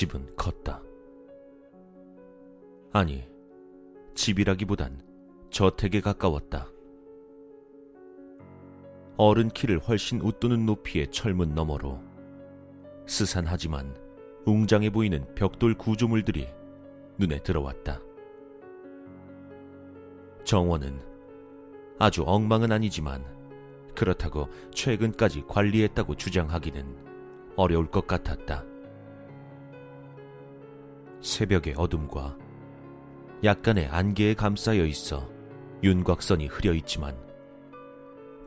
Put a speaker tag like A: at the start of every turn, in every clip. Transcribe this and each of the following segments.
A: 집은 컸다. 아니, 집이라기보단 저택에 가까웠다. 어른 키를 훨씬 웃도는 높이의 철문 너머로 스산하지만 웅장해 보이는 벽돌 구조물들이 눈에 들어왔다. 정원은 아주 엉망은 아니지만 그렇다고 최근까지 관리했다고 주장하기는 어려울 것 같았다. 새벽의 어둠과 약간의 안개에 감싸여 있어 윤곽선이 흐려 있지만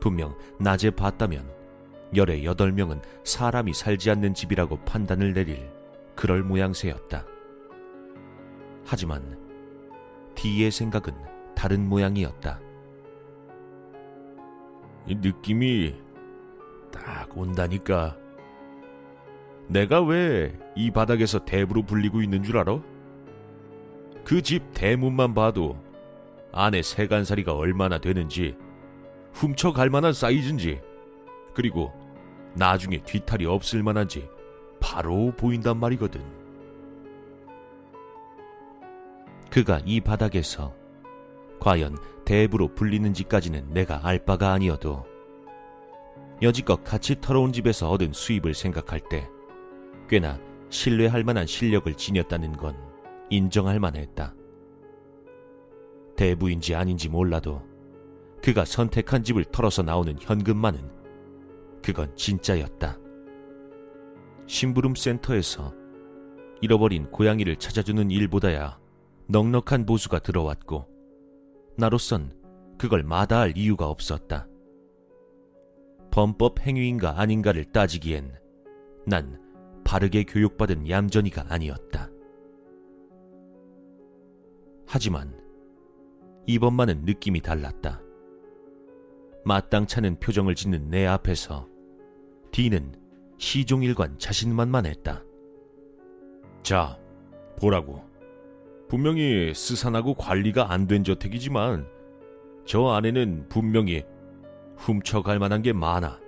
A: 분명 낮에 봤다면 열의 여덟 명은 사람이 살지 않는 집이라고 판단을 내릴 그럴 모양새였다. 하지만 디의 생각은 다른 모양이었다.
B: 느낌이 딱 온다니까. 내가 왜 이 바닥에서 대부로 불리고 있는 줄 알아? 그 집 대문만 봐도 안에 세간살이가 얼마나 되는지, 훔쳐갈 만한 사이즈인지, 그리고 나중에 뒤탈이 없을 만한지 바로 보인단 말이거든.
A: 그가 이 바닥에서 과연 대부로 불리는지까지는 내가 알 바가 아니어도 여지껏 같이 털어온 집에서 얻은 수입을 생각할 때 꽤나 신뢰할 만한 실력을 지녔다는 건 인정할 만했다. 대부인지 아닌지 몰라도 그가 선택한 집을 털어서 나오는 현금만은 그건 진짜였다. 심부름 센터에서 잃어버린 고양이를 찾아주는 일보다야 넉넉한 보수가 들어왔고 나로선 그걸 마다할 이유가 없었다. 범법 행위인가 아닌가를 따지기엔 난 바르게 교육받은 얌전이가 아니었다. 하지만 이번만은 느낌이 달랐다. 마땅찮은 표정을 짓는 내 앞에서 디는 시종일관 자신만만했다.
B: 자, 보라고. 분명히 스산하고 관리가 안 된 저택이지만 저 안에는 분명히 훔쳐갈 만한 게 많아.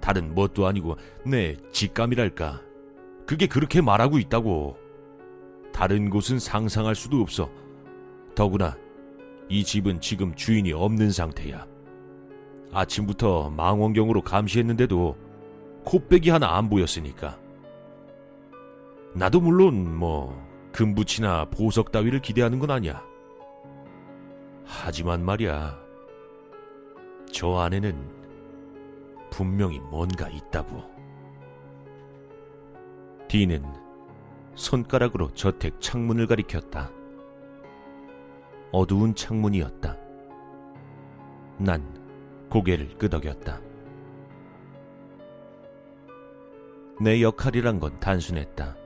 B: 다른 뭣도 아니고 내 직감이랄까. 그게 그렇게 말하고 있다고. 다른 곳은 상상할 수도 없어. 더구나 이 집은 지금 주인이 없는 상태야. 아침부터 망원경으로 감시했는데도 코빼기 하나 안 보였으니까. 나도 물론 뭐 금붙이나 보석 따위를 기대하는 건 아니야. 하지만 말이야. 저 안에는 분명히 뭔가 있다고.
A: 디는 손가락으로 저택 창문을 가리켰다. 어두운 창문이었다. 난 고개를 끄덕였다. 내 역할이란 건 단순했다.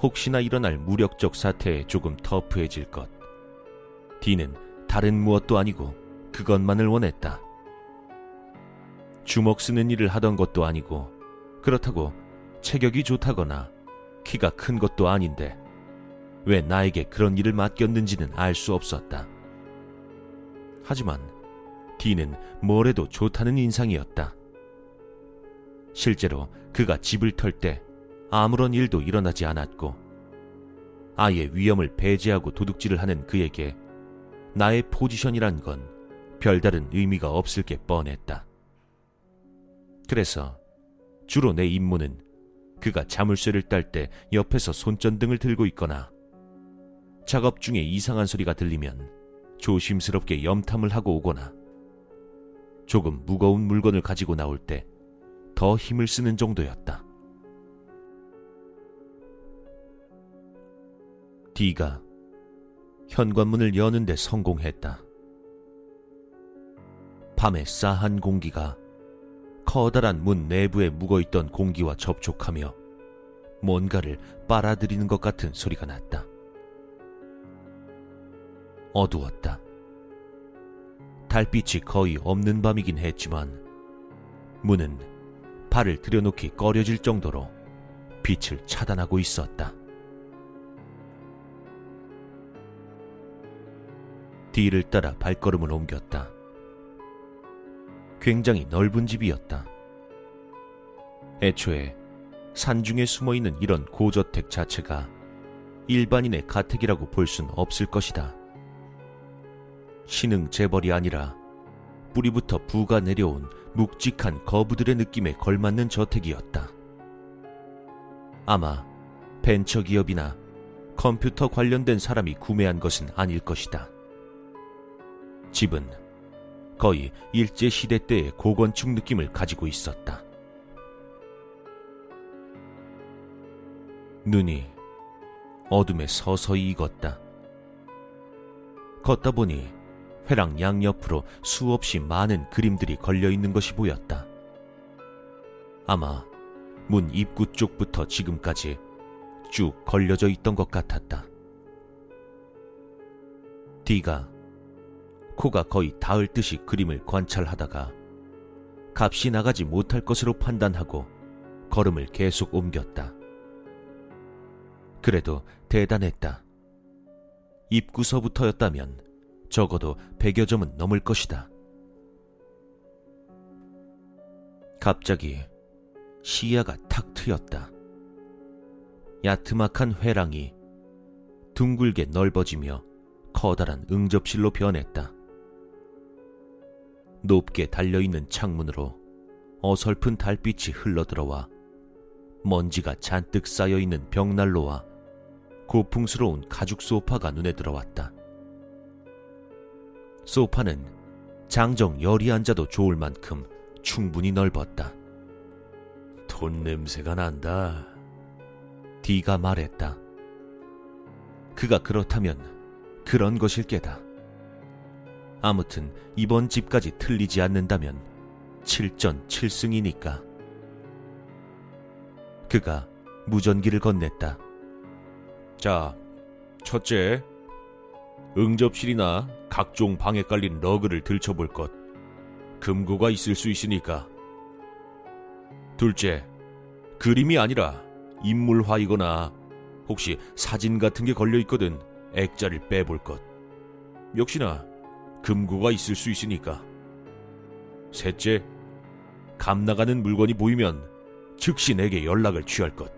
A: 혹시나 일어날 무력적 사태에 조금 터프해질 것. 디는 다른 무엇도 아니고 그것만을 원했다. 주먹 쓰는 일을 하던 것도 아니고 그렇다고 체격이 좋다거나 키가 큰 것도 아닌데 왜 나에게 그런 일을 맡겼는지는 알 수 없었다. 하지만 디는 뭘 해도 좋다는 인상이었다. 실제로 그가 집을 털 때 아무런 일도 일어나지 않았고 아예 위험을 배제하고 도둑질을 하는 그에게 나의 포지션이란 건 별다른 의미가 없을 게 뻔했다. 그래서 주로 내 임무는 그가 자물쇠를 딸 때 옆에서 손전등을 들고 있거나 작업 중에 이상한 소리가 들리면 조심스럽게 염탐을 하고 오거나 조금 무거운 물건을 가지고 나올 때 더 힘을 쓰는 정도였다. D가 현관문을 여는데 성공했다. 밤의 싸한 공기가 커다란 문 내부에 묵어있던 공기와 접촉하며 뭔가를 빨아들이는 것 같은 소리가 났다. 어두웠다. 달빛이 거의 없는 밤이긴 했지만 문은 발을 들여놓기 꺼려질 정도로 빛을 차단하고 있었다. 뒤를 따라 발걸음을 옮겼다. 굉장히 넓은 집이었다. 애초에 산중에 숨어 있는 이런 고저택 자체가 일반인의 가택이라고 볼 순 없을 것이다. 신흥 재벌이 아니라 뿌리부터 부가 내려온 묵직한 거부들의 느낌에 걸맞는 저택이었다. 아마 벤처 기업이나 컴퓨터 관련된 사람이 구매한 것은 아닐 것이다. 집은 거의 일제시대 때의 고건축 느낌을 가지고 있었다. 눈이 어둠에 서서히 익었다. 걷다 보니 회랑 양옆으로 수없이 많은 그림들이 걸려 있는 것이 보였다. 아마 문 입구 쪽부터 지금까지 쭉 걸려져 있던 것 같았다. 디가 코가 거의 닿을 듯이 그림을 관찰하다가 값이 나가지 못할 것으로 판단하고 걸음을 계속 옮겼다. 그래도 대단했다. 입구서부터였다면 적어도 100여 점은 넘을 것이다. 갑자기 시야가 탁 트였다. 야트막한 회랑이 둥글게 넓어지며 커다란 응접실로 변했다. 높게 달려있는 창문으로 어설픈 달빛이 흘러들어와 먼지가 잔뜩 쌓여있는 벽난로와 고풍스러운 가죽 소파가 눈에 들어왔다. 소파는 장정 열이 앉아도 좋을 만큼 충분히 넓었다.
B: 돈 냄새가 난다.
A: 디가 말했다. 그가 그렇다면 그런 것일 게다. 아무튼 이번 집까지 틀리지 않는다면 7전 7승이니까. 그가 무전기를 건넸다.
B: 자, 첫째, 응접실이나 각종 방에 깔린 러그를 들춰볼 것. 금고가 있을 수 있으니까. 둘째, 그림이 아니라 인물화이거나 혹시 사진 같은 게 걸려 있거든 액자를 빼볼 것. 역시나 금고가 있을 수 있으니까. 셋째, 감 나가는 물건이 보이면 즉시 내게 연락을 취할 것.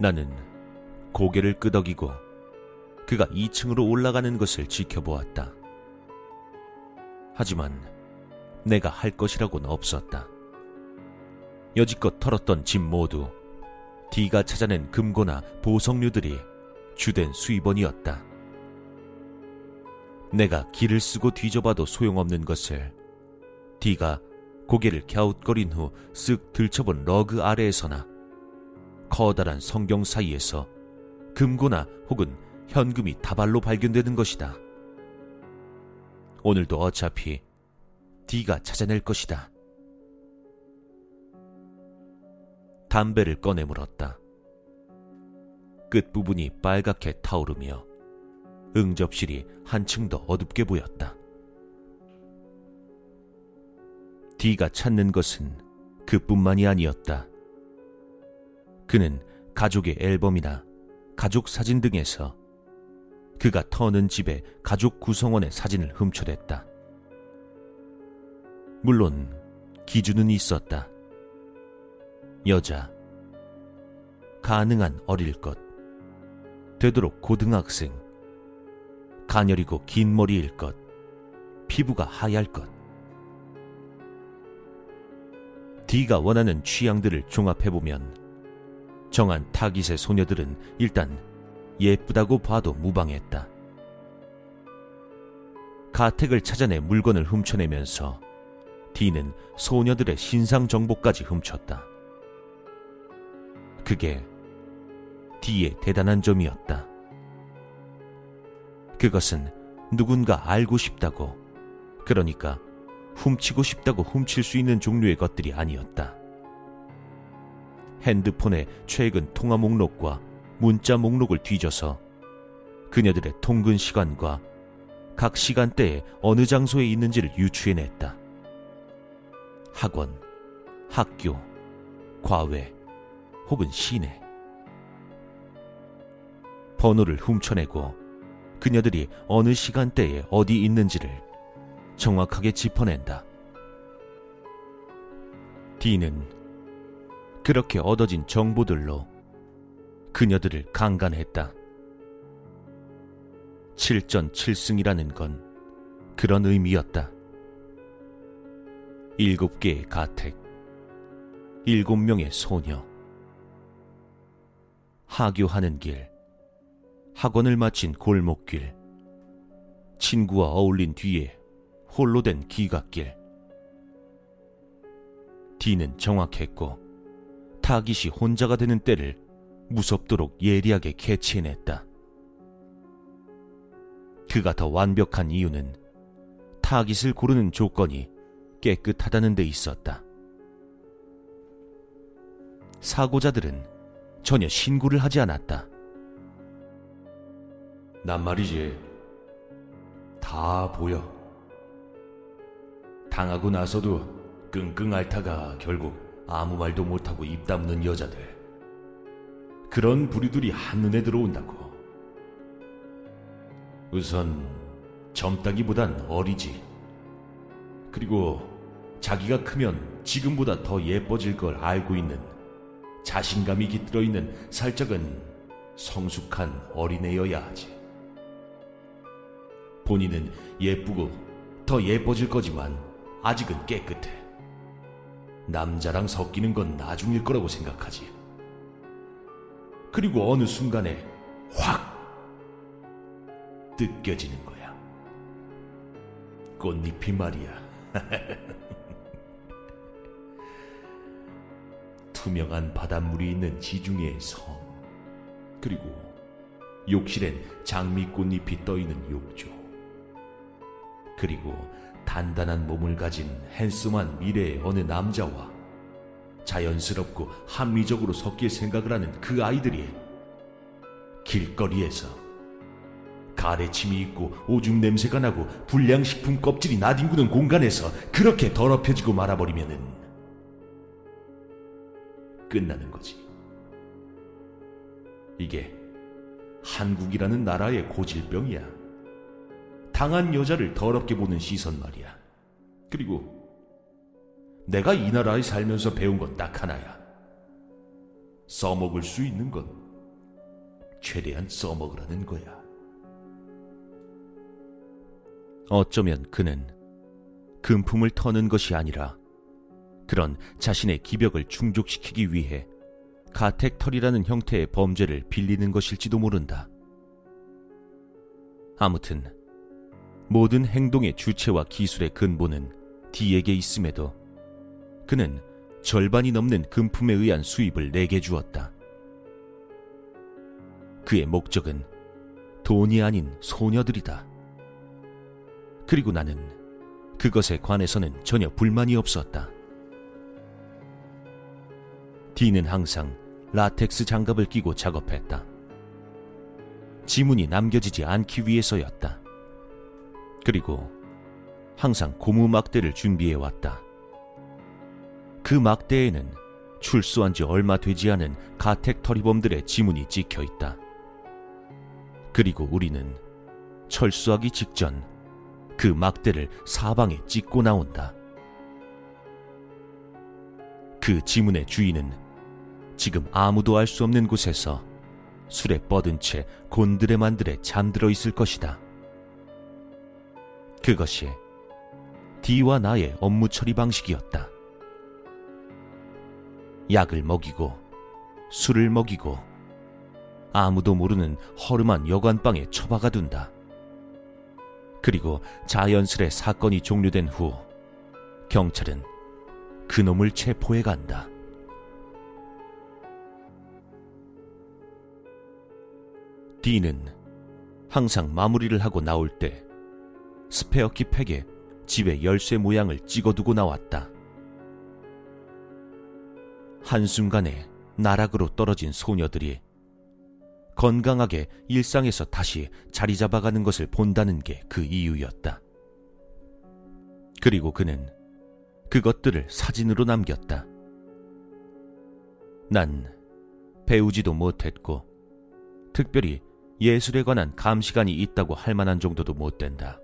A: 나는 고개를 끄덕이고 그가 2층으로 올라가는 것을 지켜보았다. 하지만 내가 할 것이라고는 없었다. 여지껏 털었던 집 모두 D가 찾아낸 금고나 보석류들이 주된 수입원이었다. 내가 길을 쓰고 뒤져봐도 소용없는 것을 D가 고개를 갸웃거린 후 쓱 들춰본 러그 아래에서나 커다란 성경 사이에서 금고나 혹은 현금이 다발로 발견되는 것이다. 오늘도 어차피 D가 찾아낼 것이다. 담배를 꺼내 물었다. 끝부분이 빨갛게 타오르며 응접실이 한층 더 어둡게 보였다. D가 찾는 것은 그뿐만이 아니었다. 그는 가족의 앨범이나 가족 사진 등에서 그가 터는 집의 가족 구성원의 사진을 훔쳐댔다. 물론 기준은 있었다. 여자, 가능한 어릴 것, 되도록 고등학생, 가녀리고 긴 머리일 것, 피부가 하얄 것. D가 원하는 취향들을 종합해보면 정한 타깃의 소녀들은 일단 예쁘다고 봐도 무방했다. 가택을 찾아내 물건을 훔쳐내면서 D는 소녀들의 신상 정보까지 훔쳤다. 그게 D의 대단한 점이었다. 그것은 누군가 알고 싶다고, 그러니까 훔치고 싶다고 훔칠 수 있는 종류의 것들이 아니었다. 핸드폰의 최근 통화 목록과 문자 목록을 뒤져서 그녀들의 통근 시간과 각 시간대에 어느 장소에 있는지를 유추해냈다. 학원, 학교, 과외, 혹은 시내. 번호를 훔쳐내고 그녀들이 어느 시간대에 어디 있는지를 정확하게 짚어낸다. D는 그렇게 얻어진 정보들로 그녀들을 강간했다. 7전 7승이라는 건 그런 의미였다. 일곱 개의 가택, 일곱 명의 소녀, 하교하는 길, 학원을 마친 골목길, 친구와 어울린 뒤에 홀로 된 기갓길. 디는 정확했고 타깃이 혼자가 되는 때를 무섭도록 예리하게 캐치해냈다. 그가 더 완벽한 이유는 타깃을 고르는 조건이 깨끗하다는 데 있었다. 사고자들은 전혀 신고를 하지 않았다.
B: 난 말이지. 다 보여. 당하고 나서도 끙끙 앓다가 결국 아무 말도 못하고 입 다무는 여자들. 그런 부류들이 한눈에 들어온다고. 우선 젊다기보단 어리지. 그리고 자기가 크면 지금보다 더 예뻐질 걸 알고 있는 자신감이 깃들어 있는 살짝은 성숙한 어린애여야 하지. 본인은 예쁘고 더 예뻐질 거지만 아직은 깨끗해. 남자랑 섞이는 건 나중일 거라고 생각하지. 그리고 어느 순간에 확 뜯겨지는 거야. 꽃잎이 말이야. 투명한 바닷물이 있는 지중해의 섬. 그리고 욕실엔 장미꽃잎이 떠있는 욕조. 그리고 단단한 몸을 가진 핸섬한 미래의 어느 남자와 자연스럽고 합리적으로 섞일 생각을 하는 그 아이들이 길거리에서 가래침이 있고 오줌 냄새가 나고 불량식품 껍질이 나뒹구는 공간에서 그렇게 더럽혀지고 말아버리면은 끝나는 거지. 이게 한국이라는 나라의 고질병이야. 당한 여자를 더럽게 보는 시선 말이야. 그리고 내가 이 나라에 살면서 배운 건 딱 하나야. 써먹을 수 있는 건 최대한 써먹으라는 거야.
A: 어쩌면 그는 금품을 터는 것이 아니라 그런 자신의 기벽을 충족시키기 위해 가택털이라는 형태의 범죄를 빌리는 것일지도 모른다. 아무튼 모든 행동의 주체와 기술의 근본은 D에게 있음에도 그는 절반이 넘는 금품에 의한 수입을 내게 주었다. 그의 목적은 돈이 아닌 소녀들이다. 그리고 나는 그것에 관해서는 전혀 불만이 없었다. D는 항상 라텍스 장갑을 끼고 작업했다. 지문이 남겨지지 않기 위해서였다. 그리고 항상 고무 막대를 준비해 왔다. 그 막대에는 출소한 지 얼마 되지 않은 가택 터리범들의 지문이 찍혀 있다. 그리고 우리는 철수하기 직전 그 막대를 사방에 찍고 나온다. 그 지문의 주인은 지금 아무도 알 수 없는 곳에서 술에 뻗은 채 곤드레만드레 잠들어 있을 것이다. 그것이 D와 나의 업무 처리 방식이었다. 약을 먹이고 술을 먹이고 아무도 모르는 허름한 여관방에 처박아 둔다. 그리고 자연스레 사건이 종료된 후 경찰은 그놈을 체포해 간다. D는 항상 마무리를 하고 나올 때 스페어키 팩에 집의 열쇠 모양을 찍어두고 나왔다. 한순간에 나락으로 떨어진 소녀들이 건강하게 일상에서 다시 자리 잡아가는 것을 본다는 게 그 이유였다. 그리고 그는 그것들을 사진으로 남겼다. 난 배우지도 못했고, 특별히 예술에 관한 감시관이 있다고 할 만한 정도도 못 된다.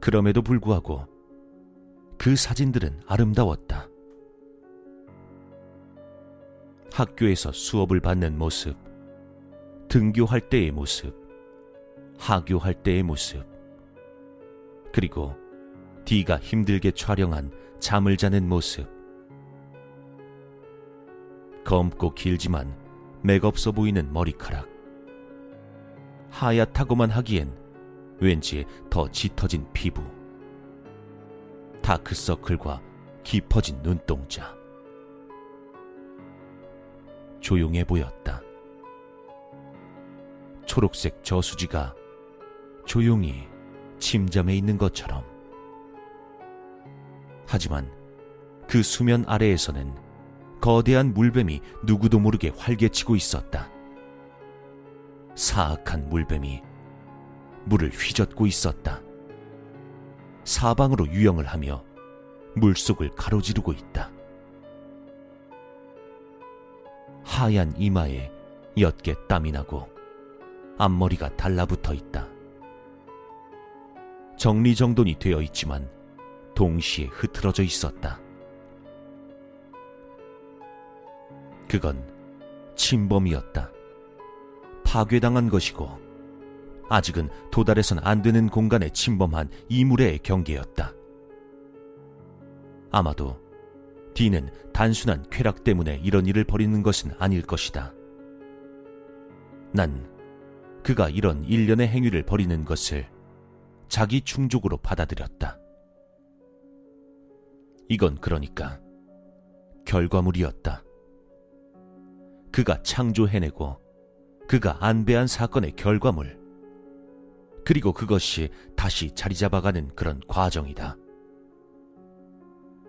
A: 그럼에도 불구하고 그 사진들은 아름다웠다. 학교에서 수업을 받는 모습, 등교할 때의 모습, 하교할 때의 모습, 그리고 D가 힘들게 촬영한 잠을 자는 모습. 검고 길지만 맥없어 보이는 머리카락. 하얗다고만 하기엔 왠지 더 짙어진 피부. 다크서클과 깊어진 눈동자. 조용해 보였다. 초록색 저수지가 조용히 침잠해 있는 것처럼. 하지만 그 수면 아래에서는 거대한 물뱀이 누구도 모르게 활개치고 있었다. 사악한 물뱀이 물을 휘젓고 있었다. 사방으로 유영을 하며 물속을 가로지르고 있다. 하얀 이마에 옅게 땀이 나고 앞머리가 달라붙어 있다. 정리정돈이 되어 있지만 동시에 흐트러져 있었다. 그건 침범이었다. 파괴당한 것이고 아직은 도달해선 안 되는 공간에 침범한 이물의 경계였다. 아마도 디는 단순한 쾌락 때문에 이런 일을 벌이는 것은 아닐 것이다. 난 그가 이런 일련의 행위를 벌이는 것을 자기 충족으로 받아들였다. 이건 그러니까 결과물이었다. 그가 창조해내고 그가 안배한 사건의 결과물. 그리고 그것이 다시 자리 잡아가는 그런 과정이다.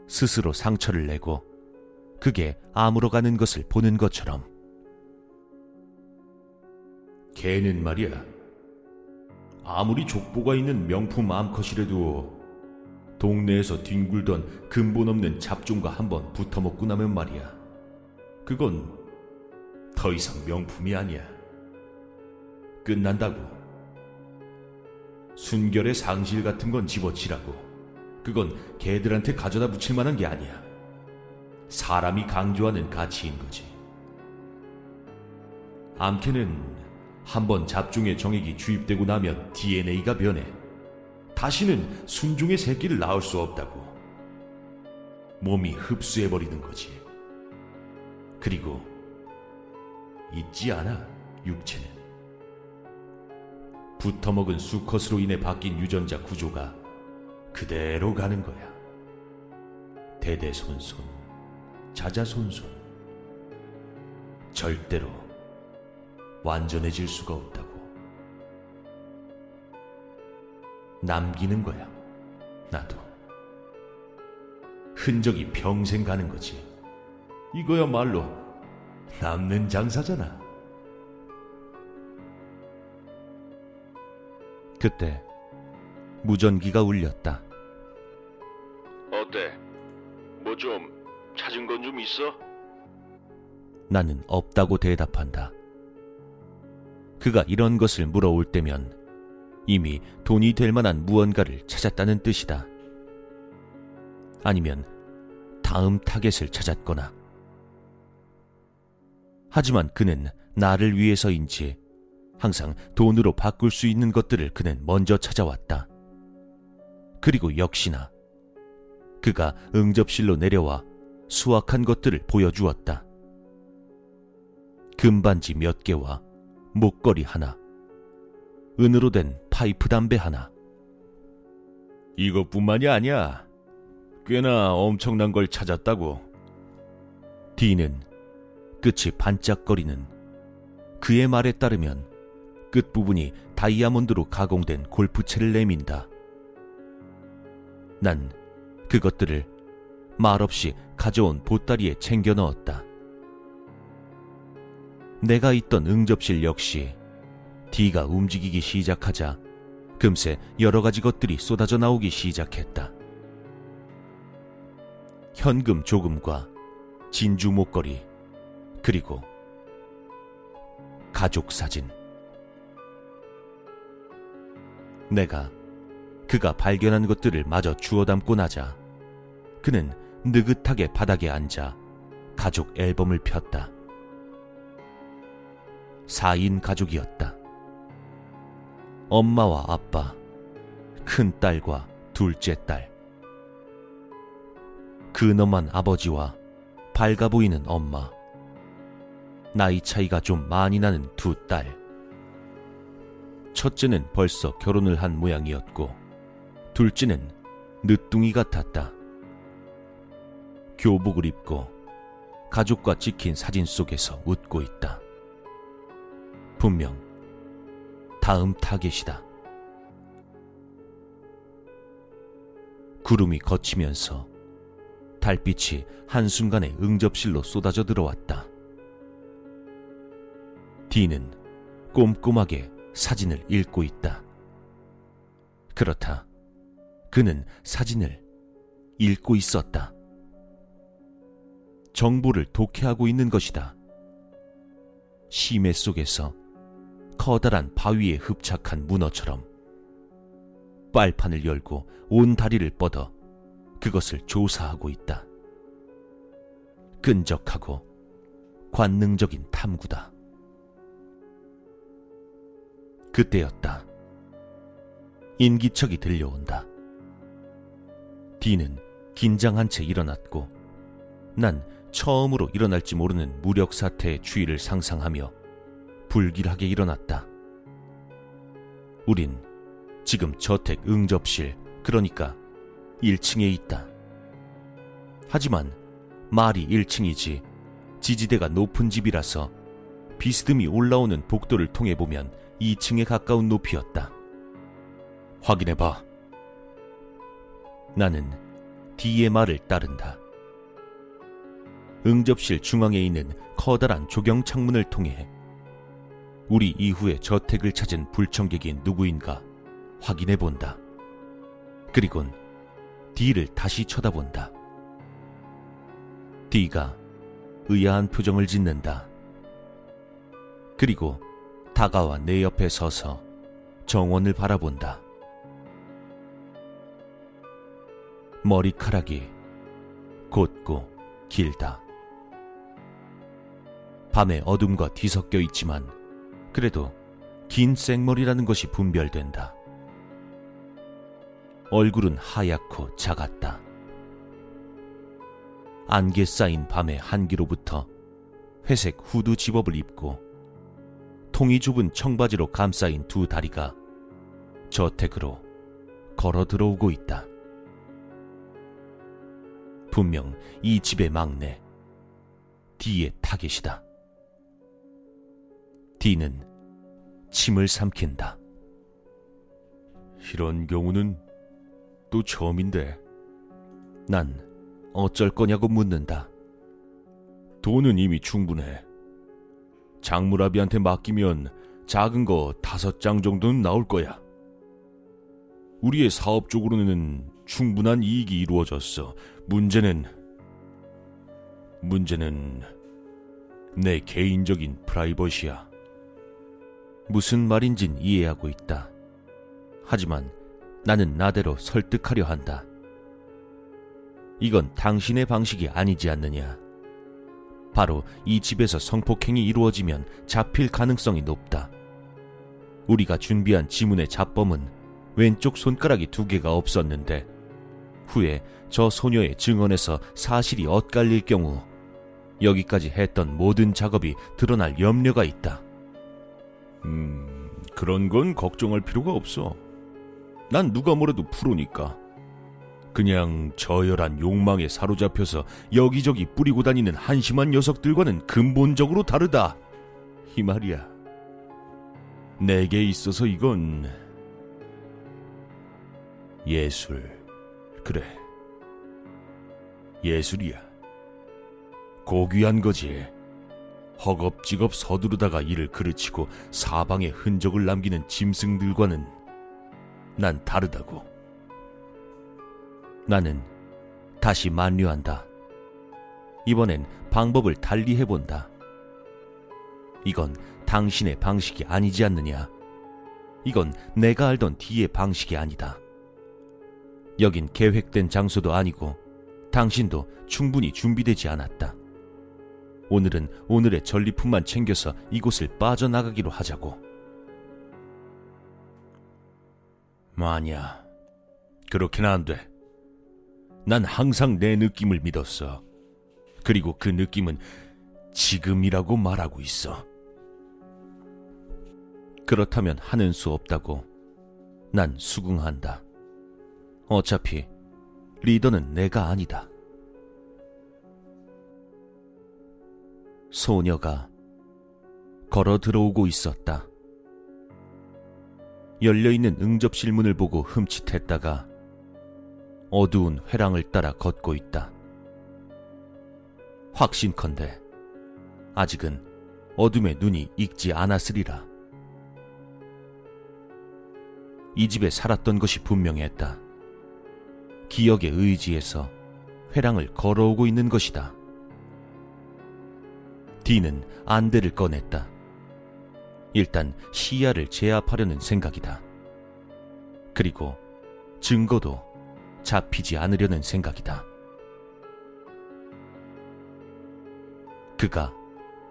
A: 스스로 상처를 내고 그게 아물어가는 것을 보는 것처럼.
B: 걔는 말이야. 아무리 족보가 있는 명품 암컷이라도 동네에서 뒹굴던 근본 없는 잡종과 한번 붙어먹고 나면 말이야. 그건 더 이상 명품이 아니야. 끝난다고. 순결의 상실 같은 건 집어치라고. 그건 개들한테 가져다 붙일 만한 게 아니야. 사람이 강조하는 가치인 거지. 암캐는 한번 잡종의 정액이 주입되고 나면 DNA가 변해. 다시는 순종의 새끼를 낳을 수 없다고. 몸이 흡수해버리는 거지. 그리고 있지 않아, 육체는. 붙어먹은 수컷으로 인해 바뀐 유전자 구조가 그대로 가는 거야. 대대손손, 자자손손. 절대로 완전해질 수가 없다고. 남기는 거야, 나도. 흔적이 평생 가는 거지. 이거야말로 남는 장사잖아.
A: 그때 무전기가 울렸다.
C: 어때? 뭐 좀 찾은 건 좀 있어?
A: 나는 없다고 대답한다. 그가 이런 것을 물어올 때면 이미 돈이 될 만한 무언가를 찾았다는 뜻이다. 아니면 다음 타겟을 찾았거나. 하지만 그는 나를 위해서인지 항상 돈으로 바꿀 수 있는 것들을 그는 먼저 찾아왔다. 그리고 역시나 그가 응접실로 내려와 수확한 것들을 보여주었다. 금반지 몇 개와 목걸이 하나, 은으로 된 파이프 담배 하나.
B: 이것뿐만이 아니야. 꽤나 엄청난 걸 찾았다고.
A: D는 끝이 반짝거리는 그의 말에 따르면 끝부분이 다이아몬드로 가공된 골프채를 내민다. 난 그것들을 말없이 가져온 보따리에 챙겨 넣었다. 내가 있던 응접실 역시 D가 움직이기 시작하자 금세 여러 가지 것들이 쏟아져 나오기 시작했다. 현금 조금과 진주 목걸이, 그리고 가족 사진. 내가 그가 발견한 것들을 마저 주워 담고 나자 그는 느긋하게 바닥에 앉아 가족 앨범을 폈다. 4인 가족이었다. 엄마와 아빠, 큰 딸과 둘째 딸. 근엄한 아버지와 밝아 보이는 엄마. 나이 차이가 좀 많이 나는 두 딸. 첫째는 벌써 결혼을 한 모양이었고, 둘째는 늦둥이 같았다. 교복을 입고 가족과 찍힌 사진 속에서 웃고 있다. 분명 다음 타겟이다. 구름이 걷히면서 달빛이 한순간에 응접실로 쏟아져 들어왔다. 디는 꼼꼼하게 사진을 읽고 있다. 그렇다. 그는 사진을 읽고 있었다. 정보를 독해하고 있는 것이다. 심해 속에서 커다란 바위에 흡착한 문어처럼 빨판을 열고 온 다리를 뻗어 그것을 조사하고 있다. 끈적하고 관능적인 탐구다. 그때였다. 인기척이 들려온다. 디는 긴장한 채 일어났고 난 처음으로 일어날지 모르는 무력 사태의 추이를 상상하며 불길하게 일어났다. 우린 지금 저택 응접실, 그러니까 1층에 있다. 하지만 말이 1층이지 지지대가 높은 집이라서 비스듬히 올라오는 복도를 통해 보면 2층에 가까운 높이였다. 확인해봐. 나는 D의 말을 따른다. 응접실 중앙에 있는 커다란 조경 창문을 통해 우리 이후에 저택을 찾은 불청객이 누구인가 확인해 본다. 그리곤 D를 다시 쳐다본다. D가 의아한 표정을 짓는다. 그리고 다가와 내 옆에 서서 정원을 바라본다. 머리카락이 곧고 길다. 밤의 어둠과 뒤섞여 있지만 그래도 긴 생머리라는 것이 분별된다. 얼굴은 하얗고 작았다. 안개 쌓인 밤의 한기로부터 회색 후드 집업을 입고 통이 좁은 청바지로 감싸인 두 다리가 저택으로 걸어 들어오고 있다. 분명 이 집의 막내 D의 타겟이다. D는 침을 삼킨다.
B: 이런 경우는 또 처음인데.
A: 난 어쩔 거냐고 묻는다.
B: 돈은 이미 충분해. 장무라비한테 맡기면 작은 거 다섯 장 정도는 나올 거야. 우리의 사업적으로는 충분한 이익이 이루어졌어. 문제는, 문제는 내 개인적인 프라이버시야.
A: 무슨 말인진 이해하고 있다. 하지만 나는 나대로 설득하려 한다. 이건 당신의 방식이 아니지 않느냐. 바로 이 집에서 성폭행이 이루어지면 잡힐 가능성이 높다. 우리가 준비한 지문의 잡범은 왼쪽 손가락이 두 개가 없었는데 후에 저 소녀의 증언에서 사실이 엇갈릴 경우 여기까지 했던 모든 작업이 드러날 염려가 있다.
B: 음, 그런 건 걱정할 필요가 없어. 난 누가 뭐래도 프로니까. 그냥 저열한 욕망에 사로잡혀서 여기저기 뿌리고 다니는 한심한 녀석들과는 근본적으로 다르다. 이 말이야. 내게 있어서 이건 예술. 그래. 예술이야. 고귀한 거지. 허겁지겁 서두르다가 이를 그르치고 사방에 흔적을 남기는 짐승들과는 난 다르다고.
A: 나는 다시 만류한다. 이번엔 방법을 달리 해본다. 이건 당신의 방식이 아니지 않느냐. 이건 내가 알던 D의 방식이 아니다. 여긴 계획된 장소도 아니고 당신도 충분히 준비되지 않았다. 오늘은 오늘의 전리품만 챙겨서 이곳을 빠져나가기로 하자고.
B: 아니야. 그렇게는 안 돼. 난 항상 내 느낌을 믿었어. 그리고 그 느낌은 지금이라고 말하고 있어.
A: 그렇다면 하는 수 없다고. 난 수긍한다. 어차피 리더는 내가 아니다. 소녀가 걸어 들어오고 있었다. 열려있는 응접실 문을 보고 흠칫했다가 어두운 회랑을 따라 걷고 있다. 확신컨대 아직은 어둠의 눈이 익지 않았으리라. 이 집에 살았던 것이 분명했다. 기억의 의지에서 회랑을 걸어오고 있는 것이다. 디는 안대를 꺼냈다. 일단 시야를 제압하려는 생각이다. 그리고 증거도 잡히지 않으려는 생각이다. 그가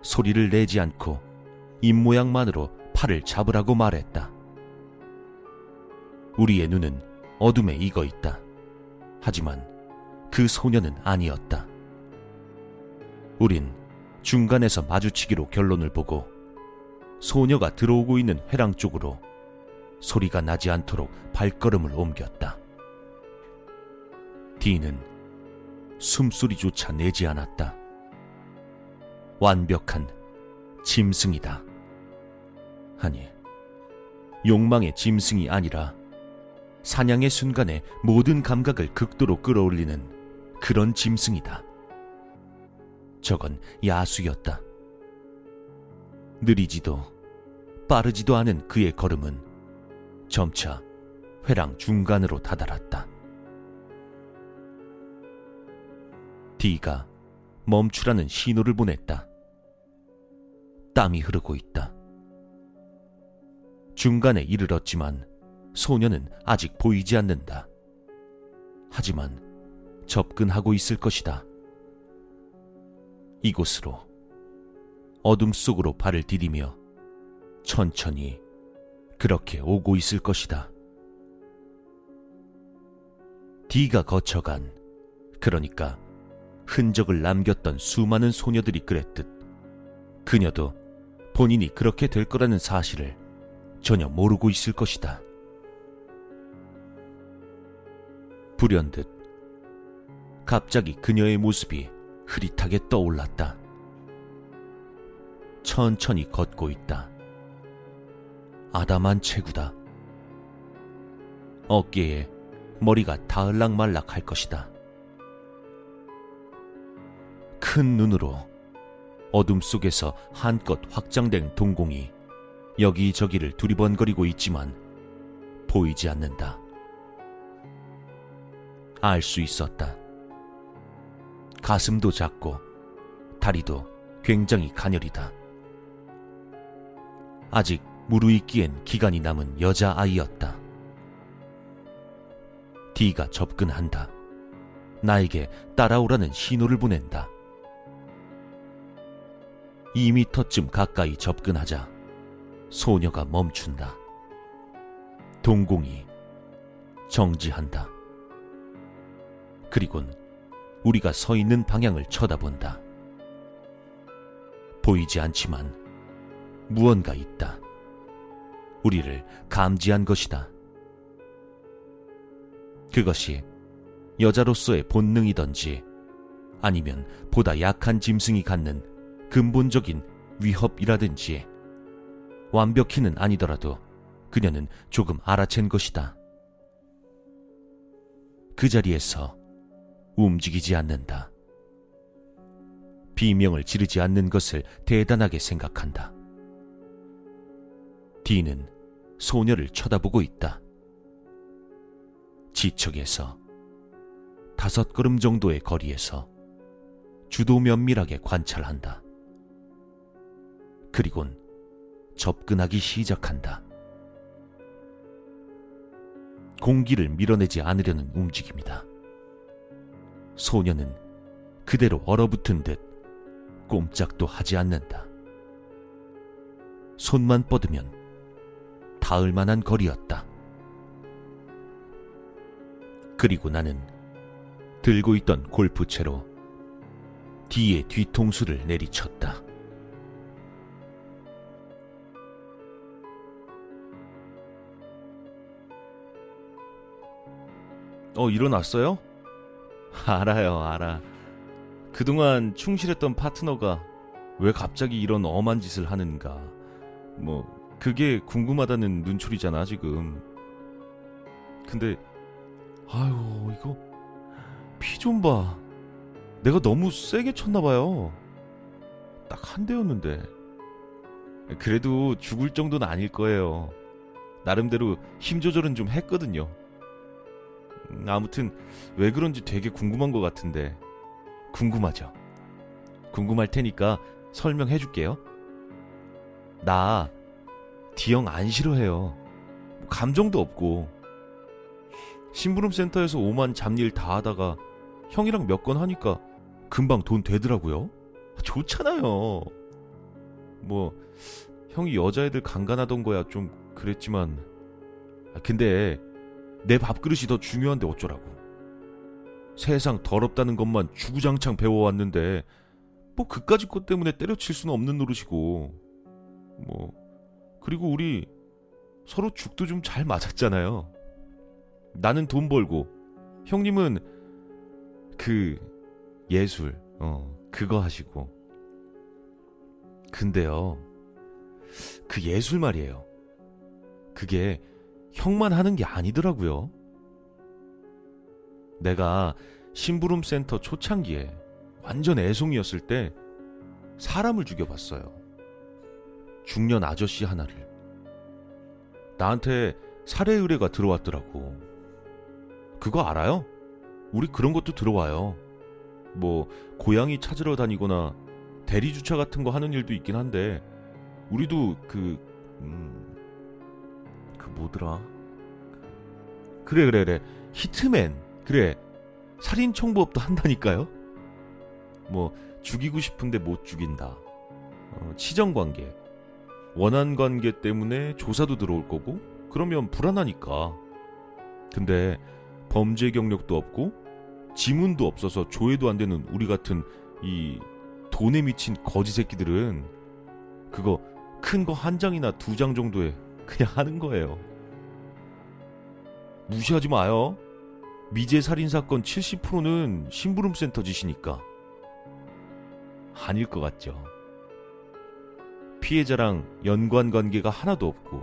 A: 소리를 내지 않고 입모양만으로 팔을 잡으라고 말했다. 우리의 눈은 어둠에 익어 있다. 하지만 그 소녀는 아니었다. 우린 중간에서 마주치기로 결론을 보고 소녀가 들어오고 있는 회랑 쪽으로 소리가 나지 않도록 발걸음을 옮겼다. 디는 숨소리조차 내지 않았다. 완벽한 짐승이다. 아니, 욕망의 짐승이 아니라 사냥의 순간에 모든 감각을 극도로 끌어올리는 그런 짐승이다. 저건 야수였다. 느리지도 빠르지도 않은 그의 걸음은 점차 회랑 중간으로 다다랐다. D가 멈추라는 신호를 보냈다. 땀이 흐르고 있다. 중간에 이르렀지만 소녀는 아직 보이지 않는다. 하지만 접근하고 있을 것이다. 이곳으로 어둠 속으로 발을 디디며 천천히 그렇게 오고 있을 것이다. D가 거쳐간, 그러니까 흔적을 남겼던 수많은 소녀들이 그랬듯 그녀도 본인이 그렇게 될 거라는 사실을 전혀 모르고 있을 것이다. 불현듯 갑자기 그녀의 모습이 흐릿하게 떠올랐다. 천천히 걷고 있다. 아담한 체구다. 어깨에 머리가 닿을락말락 할 것이다. 큰 눈으로 어둠 속에서 한껏 확장된 동공이 여기저기를 두리번거리고 있지만 보이지 않는다. 알 수 있었다. 가슴도 작고 다리도 굉장히 가녀리다. 아직 무르익기엔 기간이 남은 여자아이였다. D가 접근한다. 나에게 따라오라는 신호를 보낸다. 2미터쯤 가까이 접근하자 소녀가 멈춘다. 동공이 정지한다. 그리곤 우리가 서 있는 방향을 쳐다본다. 보이지 않지만 무언가 있다. 우리를 감지한 것이다. 그것이 여자로서의 본능이던지 아니면 보다 약한 짐승이 갖는 근본적인 위협이라든지 완벽히는 아니더라도 그녀는 조금 알아챈 것이다. 그 자리에서 움직이지 않는다. 비명을 지르지 않는 것을 대단하게 생각한다. 디는 소녀를 쳐다보고 있다. 지척에서 다섯 걸음 정도의 거리에서 주도 면밀하게 관찰한다. 그리곤 접근하기 시작한다. 공기를 밀어내지 않으려는 움직임이다. 소녀는 그대로 얼어붙은 듯 꼼짝도 하지 않는다. 손만 뻗으면 닿을 만한 거리였다. 그리고 나는 들고 있던 골프채로 뒤에 뒤통수를 내리쳤다. 어, 일어났어요? 알아요, 알아. 그동안 충실했던 파트너가 왜 갑자기 이런 엄한 짓을 하는가. 뭐, 그게 궁금하다는 눈초리잖아, 지금. 근데, 아유, 이거, 피 좀 봐. 내가 너무 세게 쳤나봐요. 딱 한 대였는데. 그래도 죽을 정도는 아닐 거예요. 나름대로 힘 조절은 좀 했거든요. 음, 아무튼 왜 그런지 되게 궁금한 것 같은데 궁금하죠? 궁금할 테니까 설명해 줄게요. 나 D형 안 싫어해요. 감정도 없고 심부름 센터에서 오만 잡일 다 하다가 형이랑 몇 건 하니까 금방 돈 되더라고요. 좋잖아요. 뭐 형이 여자애들 강간하던 거야 좀 그랬지만 아, 근데 내 밥그릇이 더 중요한데 어쩌라고. 세상 더럽다는 것만 주구장창 배워왔는데 뭐 그까짓 것 때문에 때려칠 수는 없는 노릇이고 뭐 그리고 우리 서로 죽도 좀 잘 맞았잖아요. 나는 돈 벌고 형님은 그 예술 어 그거 하시고 근데요 그 예술 말이에요. 그게 형만 하는 게 아니더라고요. 내가 심부름 센터 초창기에 완전 애송이었을 때 사람을 죽여봤어요. 중년 아저씨 하나를. 나한테 살해 의뢰가 들어왔더라고. 그거 알아요? 우리 그런 것도 들어와요. 뭐, 고양이 찾으러 다니거나 대리주차 같은 거 하는 일도 있긴 한데, 우리도 그, 음, 그 뭐더라? 그래, 그래, 그래. 히트맨. 그래. 살인 청부업도 한다니까요? 뭐, 죽이고 싶은데 못 죽인다. 어, 치정 관계. 원한 관계 때문에 조사도 들어올 거고, 그러면 불안하니까. 근데, 범죄 경력도 없고, 지문도 없어서 조회도 안 되는 우리 같은 이 돈에 미친 거지 새끼들은 그거 큰 거 한 장이나 두 장 정도에 그냥 하는 거예요. 무시하지 마요. 미제 살인 사건 70%는 심부름 센터 짓이니까. 아닐 것 같죠. 피해자랑 연관 관계가 하나도 없고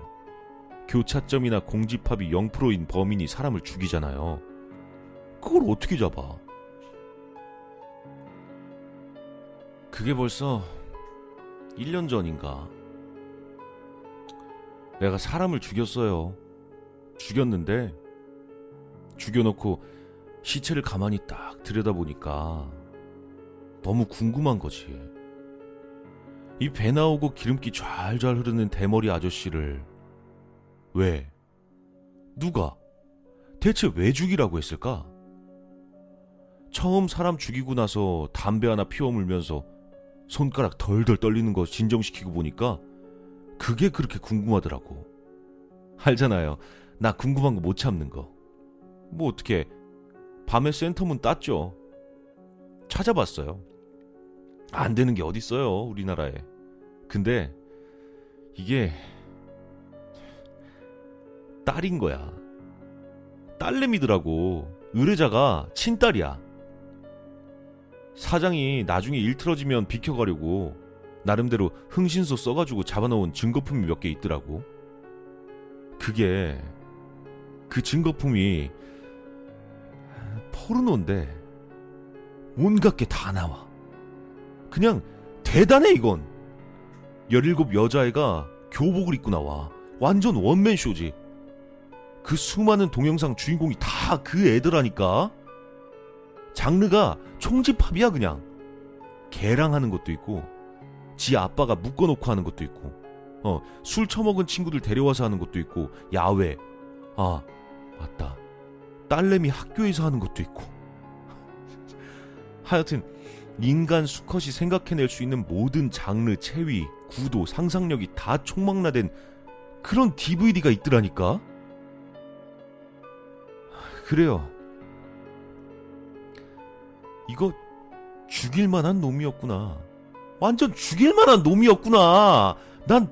A: 교차점이나 공집합이 0%인 범인이 사람을 죽이잖아요. 그걸 어떻게 잡아? 그게 벌써 1년 전인가. 내가 사람을 죽였어요. 죽였는데 죽여놓고 시체를 가만히 딱 들여다보니까 너무 궁금한 거지. 이 배 나오고 기름기 좔좔 흐르는 대머리 아저씨를 왜? 누가? 대체 왜 죽이라고 했을까? 처음 사람 죽이고 나서 담배 하나 피워 물면서 손가락 덜덜 떨리는 거 진정시키고 보니까 그게 그렇게 궁금하더라고. 알잖아요. 나 궁금한 거 못 참는 거. 뭐 어떻게 밤에 센터문 땄죠. 찾아봤어요. 안 되는 게 어딨어요, 우리나라에. 근데 이게 딸인 거야. 딸내미더라고. 의뢰자가 친딸이야. 사장이 나중에 일 틀어지면 비켜가려고 나름대로 흥신소 써가지고 잡아놓은 증거품이 몇 개 있더라고. 그게 그 증거품이 포르노인데 온갖 게 다 나와. 그냥 대단해 이건. 17 여자애가 교복을 입고 나와. 완전 원맨 쇼지. 그 수많은 동영상 주인공이 다 그 애들하니까. 장르가 총집합이야 그냥. 개랑 하는 것도 있고 지 아빠가 묶어놓고 하는 것도 있고 어, 술 처먹은 친구들 데려와서 하는 것도 있고 야외 아 맞다 딸내미 학교에서 하는 것도 있고 하여튼 인간 수컷이 생각해낼 수 있는 모든 장르, 체위, 구도, 상상력이 다 총망라된 그런 DVD가 있더라니까? 그래요. 이거 죽일 만한 놈이었구나. 완전 죽일 만한 놈이었구나. 난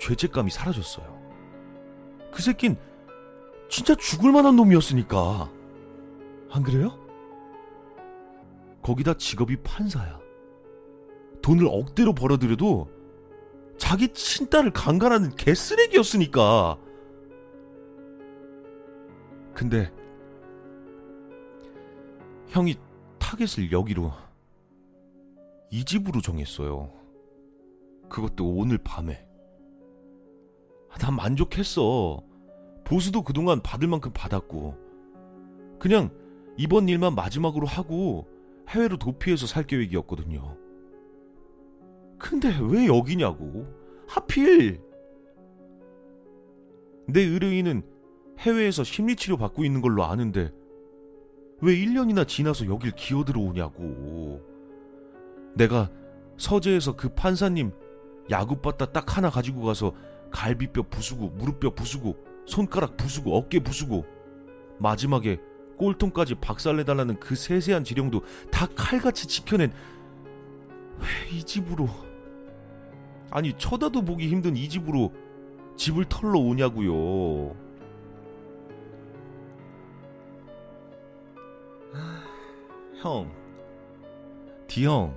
A: 죄책감이 사라졌어요. 그 새낀 진짜 죽을 만한 놈이었으니까. 안 그래요? 거기다 직업이 판사야. 돈을 억대로 벌어들여도 자기 친딸을 강간하는 개쓰레기였으니까. 근데 형이 타겟을 여기로 이 집으로 정했어요. 그것도 오늘 밤에. 난 만족했어. 보수도 그동안 받을 만큼 받았고. 그냥 이번 일만 마지막으로 하고 해외로 도피해서 살 계획이었거든요. 근데 왜 여기냐고. 하필. 내 의뢰인은 해외에서 심리치료 받고 있는 걸로 아는데 왜 1년이나 지나서 여길 기어들어오냐고. 내가 서재에서 그 판사님 야구바다 딱 하나 가지고 가서 갈비뼈 부수고 무릎뼈 부수고 손가락 부수고 어깨 부수고 마지막에 꼴통까지 박살내달라는 그 세세한 지령도 다 칼같이 지켜낸 왜 이 집으로. 아니 쳐다도 보기 힘든 이 집으로 집을 털러 오냐고요. 형, 디형,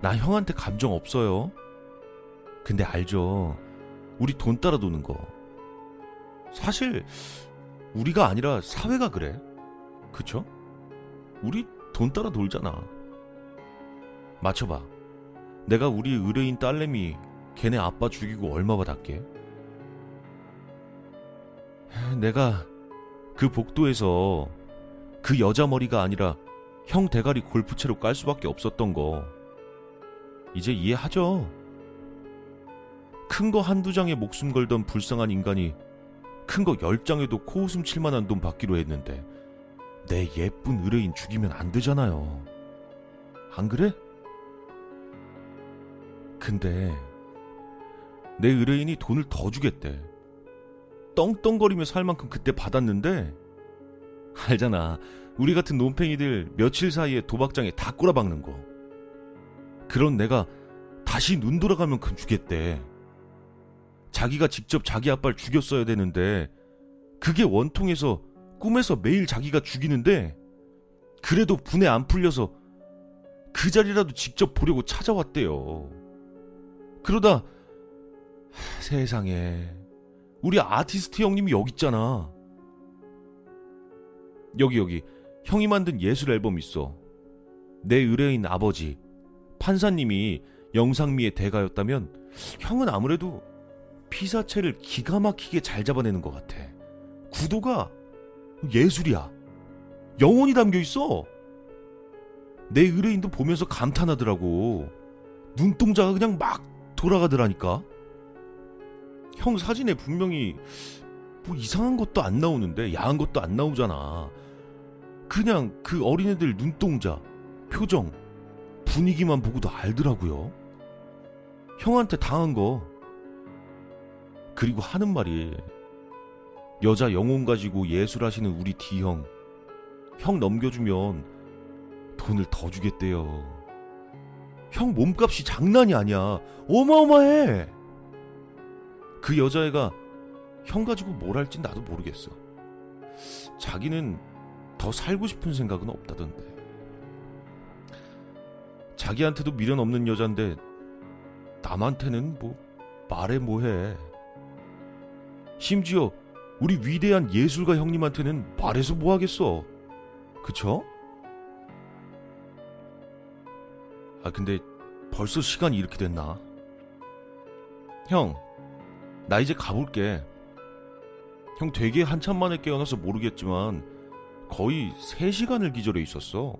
A: 나 형한테 감정 없어요. 근데 알죠. 우리 돈 따라 도는 거. 사실 우리가 아니라 사회가 그래. 그쵸? 우리 돈 따라 돌잖아. 맞춰봐. 내가 우리 의뢰인 딸내미 걔네 아빠 죽이고 얼마 받았게? 내가 그 복도에서 그 여자 머리가 아니라 형 대가리 골프채로 깔 수밖에 없었던 거. 이제 이해하죠? 큰 거 한두 장에 목숨 걸던 불쌍한 인간이 큰 거 열 장에도 코웃음 칠 만한 돈 받기로 했는데 내 예쁜 의뢰인 죽이면 안 되잖아요. 안 그래? 근데 내 의뢰인이 돈을 더 주겠대. 떵떵거리며 살 만큼 그때 받았는데 알잖아. 우리 같은 논팽이들 며칠 사이에 도박장에 다 꼬라박는 거. 그런 내가 다시 눈 돌아가면 그 주겠대. 자기가 직접 자기 아빠를 죽였어야 되는데 그게 원통해서 꿈에서 매일 자기가 죽이는데 그래도 분에 안 풀려서 그 자리라도 직접 보려고 찾아왔대요. 그러다 하, 세상에 우리 아티스트 형님이 여기 있잖아. 여기 여기 형이 만든 예술 앨범 있어. 내 의뢰인 아버지 판사님이 영상미의 대가였다면 형은 아무래도 피사체를 기가 막히게 잘 잡아내는 것 같아. 구도가 예술이야. 영혼이 담겨 있어. 내 의뢰인도 보면서 감탄하더라고. 눈동자가 그냥 막 돌아가더라니까. 형 사진에 분명히 뭐 이상한 것도 안 나오는데 야한 것도 안 나오잖아. 그냥 그 어린애들 눈동자, 표정, 분위기만 보고도 알더라고요. 형한테 당한 거. 그리고 하는 말이 여자 영혼 가지고 예술하시는 우리 D형. 형 넘겨주면 돈을 더 주겠대요. 형 몸값이 장난이 아니야. 어마어마해. 그 여자애가 형 가지고 뭘 할진 나도 모르겠어. 자기는 더 살고 싶은 생각은 없다던데. 자기한테도 미련 없는 여잔데 남한테는 뭐 말해 뭐해. 심지어 우리 위대한 예술가 형님한테는 말해서 뭐 하겠어. 그쵸? 아 근데 벌써 시간이 이렇게 됐나? 형, 나 이제 가볼게. 형 되게 한참 만에 깨어나서 모르겠지만 거의 3시간을 기절해 있었어.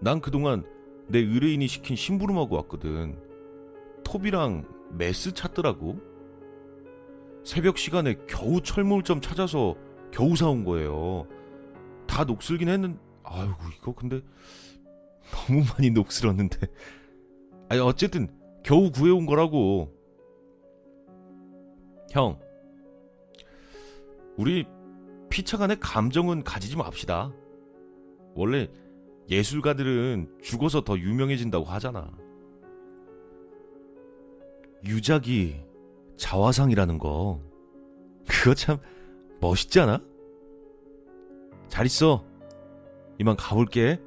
A: 난 그동안 내 의뢰인이 시킨 심부름하고 왔거든. 톱이랑 메스 찾더라고. 새벽 시간에 겨우 철물점 찾아서 겨우 사온 거예요. 다 녹슬긴 했는, 아이고 이거 근데 너무 많이 녹슬었는데. 아니 어쨌든 겨우 구해온 거라고. 형, 우리 피차 간의 감정은 가지지 맙시다. 원래 예술가들은 죽어서 더 유명해진다고 하잖아. 유작이 자화상이라는 거. 그거 참 멋있지 않아? 잘 있어. 이만 가볼게.